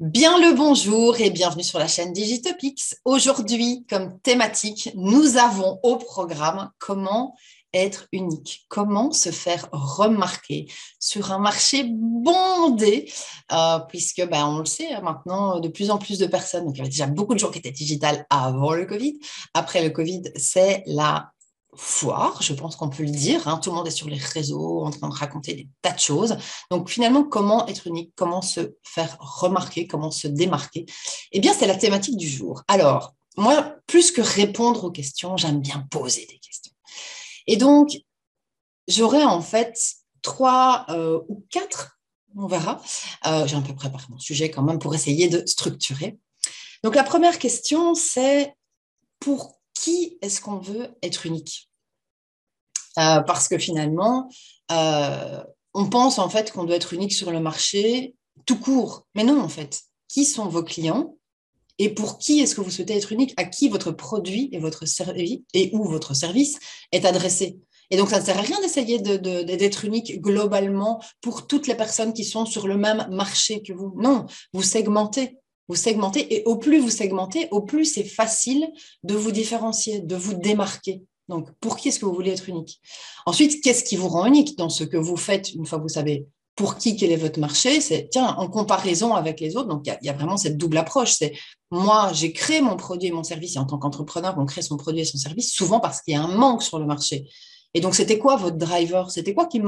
Bien le bonjour et bienvenue sur la chaîne Digitopics. Aujourd'hui, comme thématique, nous avons au programme comment être unique, comment se faire remarquer sur un marché bondé, euh, puisque ben, on le sait hein, maintenant, de plus en plus de personnes, donc il y avait déjà beaucoup de gens qui étaient digitales avant le Covid. Après le Covid, c'est la foire, je pense qu'on peut le dire. Hein. Tout le monde est sur les réseaux en train de raconter des tas de choses. Donc finalement, comment être unique, comment se faire remarquer, comment se démarquer? Eh bien, c'est la thématique du jour. Alors, moi, plus que répondre aux questions, j'aime bien poser des questions. Et donc, j'aurai en fait trois euh, ou quatre, on verra. Euh, j'ai un peu préparé mon sujet quand même pour essayer de structurer. Donc la première question, c'est pour qui est-ce qu'on veut être unique? Euh, Parce que finalement, euh, on pense en fait qu'on doit être unique sur le marché tout court. Mais non, en fait. Qui sont vos clients? Et pour qui est-ce que vous souhaitez être unique? À qui votre produit et votre service et où votre service est adressé? Et donc, ça ne sert à rien d'essayer d'être unique globalement pour toutes les personnes qui sont sur le même marché que vous. Non, vous segmentez. Vous segmentez et au plus vous segmentez, au plus c'est facile de vous différencier, de vous démarquer. Donc, pour qui est-ce que vous voulez être unique? Ensuite, qu'est-ce qui vous rend unique dans ce que vous faites une fois que vous savez pour qui, quel est votre marché? C'est, tiens, en comparaison avec les autres. Donc, il y, a vraiment cette double approche. C'est, moi, j'ai créé mon produit et mon service. Et en tant qu'entrepreneur, on crée son produit et son service souvent parce qu'il y a un manque sur le marché. Et donc, c'était quoi votre driver? C'était quoi qui,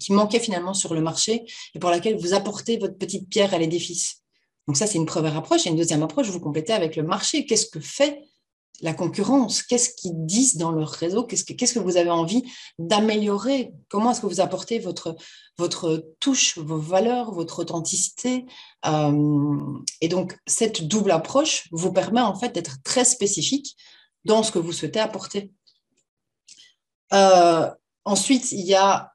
qui manquait finalement sur le marché et pour laquelle vous apportez votre petite pierre à l'édifice? Donc ça, c'est une première approche. Et une deuxième approche, vous complétez avec le marché. Qu'est-ce que fait la concurrence? Qu'est-ce qu'ils disent dans leur réseau? Qu'est-ce que, vous avez envie d'améliorer? Comment est-ce que vous apportez votre, votre touche, vos valeurs, votre authenticité? Euh, Et donc, cette double approche vous permet en fait d'être très spécifique dans ce que vous souhaitez apporter. Euh, ensuite, il y a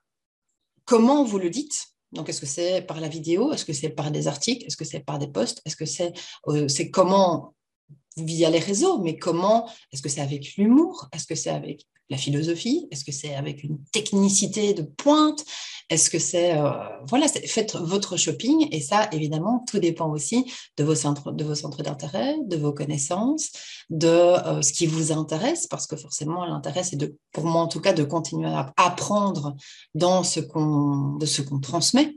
comment vous le dites. Donc, est-ce que c'est par la vidéo? Est-ce que c'est par des articles? Est-ce que c'est par des posts? Est-ce que c'est euh, comment via les réseaux Mais comment Est-ce que c'est avec l'humour? Est-ce que c'est avec la philosophie? Est-ce que c'est avec une technicité de pointe? Est-ce que c'est euh, voilà, faites votre shopping et ça évidemment tout dépend aussi de vos centres de vos centres d'intérêt, de vos connaissances, de euh, ce qui vous intéresse parce que forcément l'intérêt c'est pour moi en tout cas de continuer à apprendre dans de ce qu'on transmet.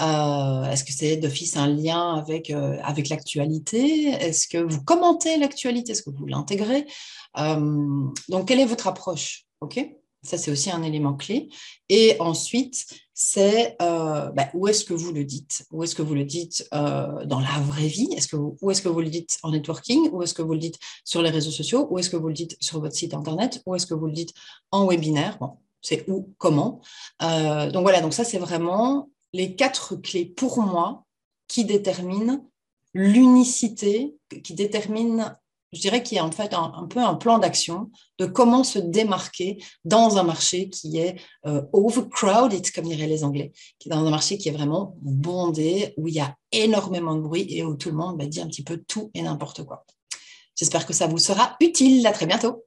Euh, est-ce que c'est d'office un lien avec, euh, avec l'actualité? Est-ce que vous commentez l'actualité? Est-ce que vous l'intégrez? Euh, Donc, quelle est votre approche? Ok? Ça, c'est aussi un élément clé. Et ensuite, c'est bah, où est-ce que vous le dites? Où est-ce que vous le dites dans la vraie vie? Est-ce que vous, Où est-ce que vous le dites en networking? Où est-ce que vous le dites sur les réseaux sociaux? Où est-ce que vous le dites sur votre site Internet? Où est-ce que vous le dites en webinaire? Bon, C'est où, comment? donc voilà, donc ça, c'est vraiment les quatre clés pour moi qui déterminent l'unicité, qui déterminent, je dirais qu'il y a en fait un, peu un plan d'action de comment se démarquer dans un marché qui est euh, overcrowded, comme diraient les Anglais, qui est dans un marché qui est vraiment bondé, où il y a énormément de bruit et où tout le monde va dire un petit peu tout et n'importe quoi. J'espère que ça vous sera utile. À très bientôt.